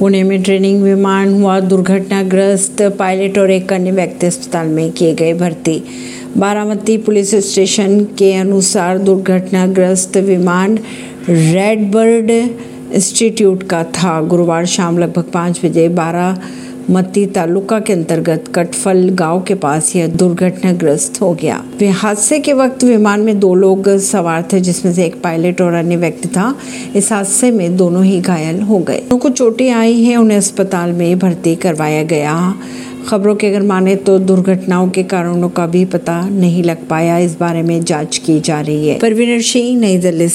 पुणे में ट्रेनिंग विमान हुआ, दुर्घटनाग्रस्त पायलट और एक अन्य व्यक्ति अस्पताल में किए गए भर्ती। बारामती पुलिस स्टेशन के अनुसार दुर्घटनाग्रस्त विमान रेडबर्ड इंस्टीट्यूट का था। गुरुवार शाम लगभग पाँच बजे बारह मत्ती तालुका के अंतर्गत कटफल गाँव के पास यह दुर्घटनाग्रस्त हो गया। हादसे के वक्त विमान में दो लोग सवार थे, जिसमें से एक पायलट और अन्य व्यक्ति था। इस हादसे में दोनों ही घायल हो गए। उनको चोटें आई हैं, उन्हें अस्पताल में भर्ती करवाया गया। खबरों के अगर माने तो दुर्घटनाओं के कारणों का भी पता नहीं लग पाया। इस बारे में जाँच की जा रही है। परवीनर सिंह, नई दिल्ली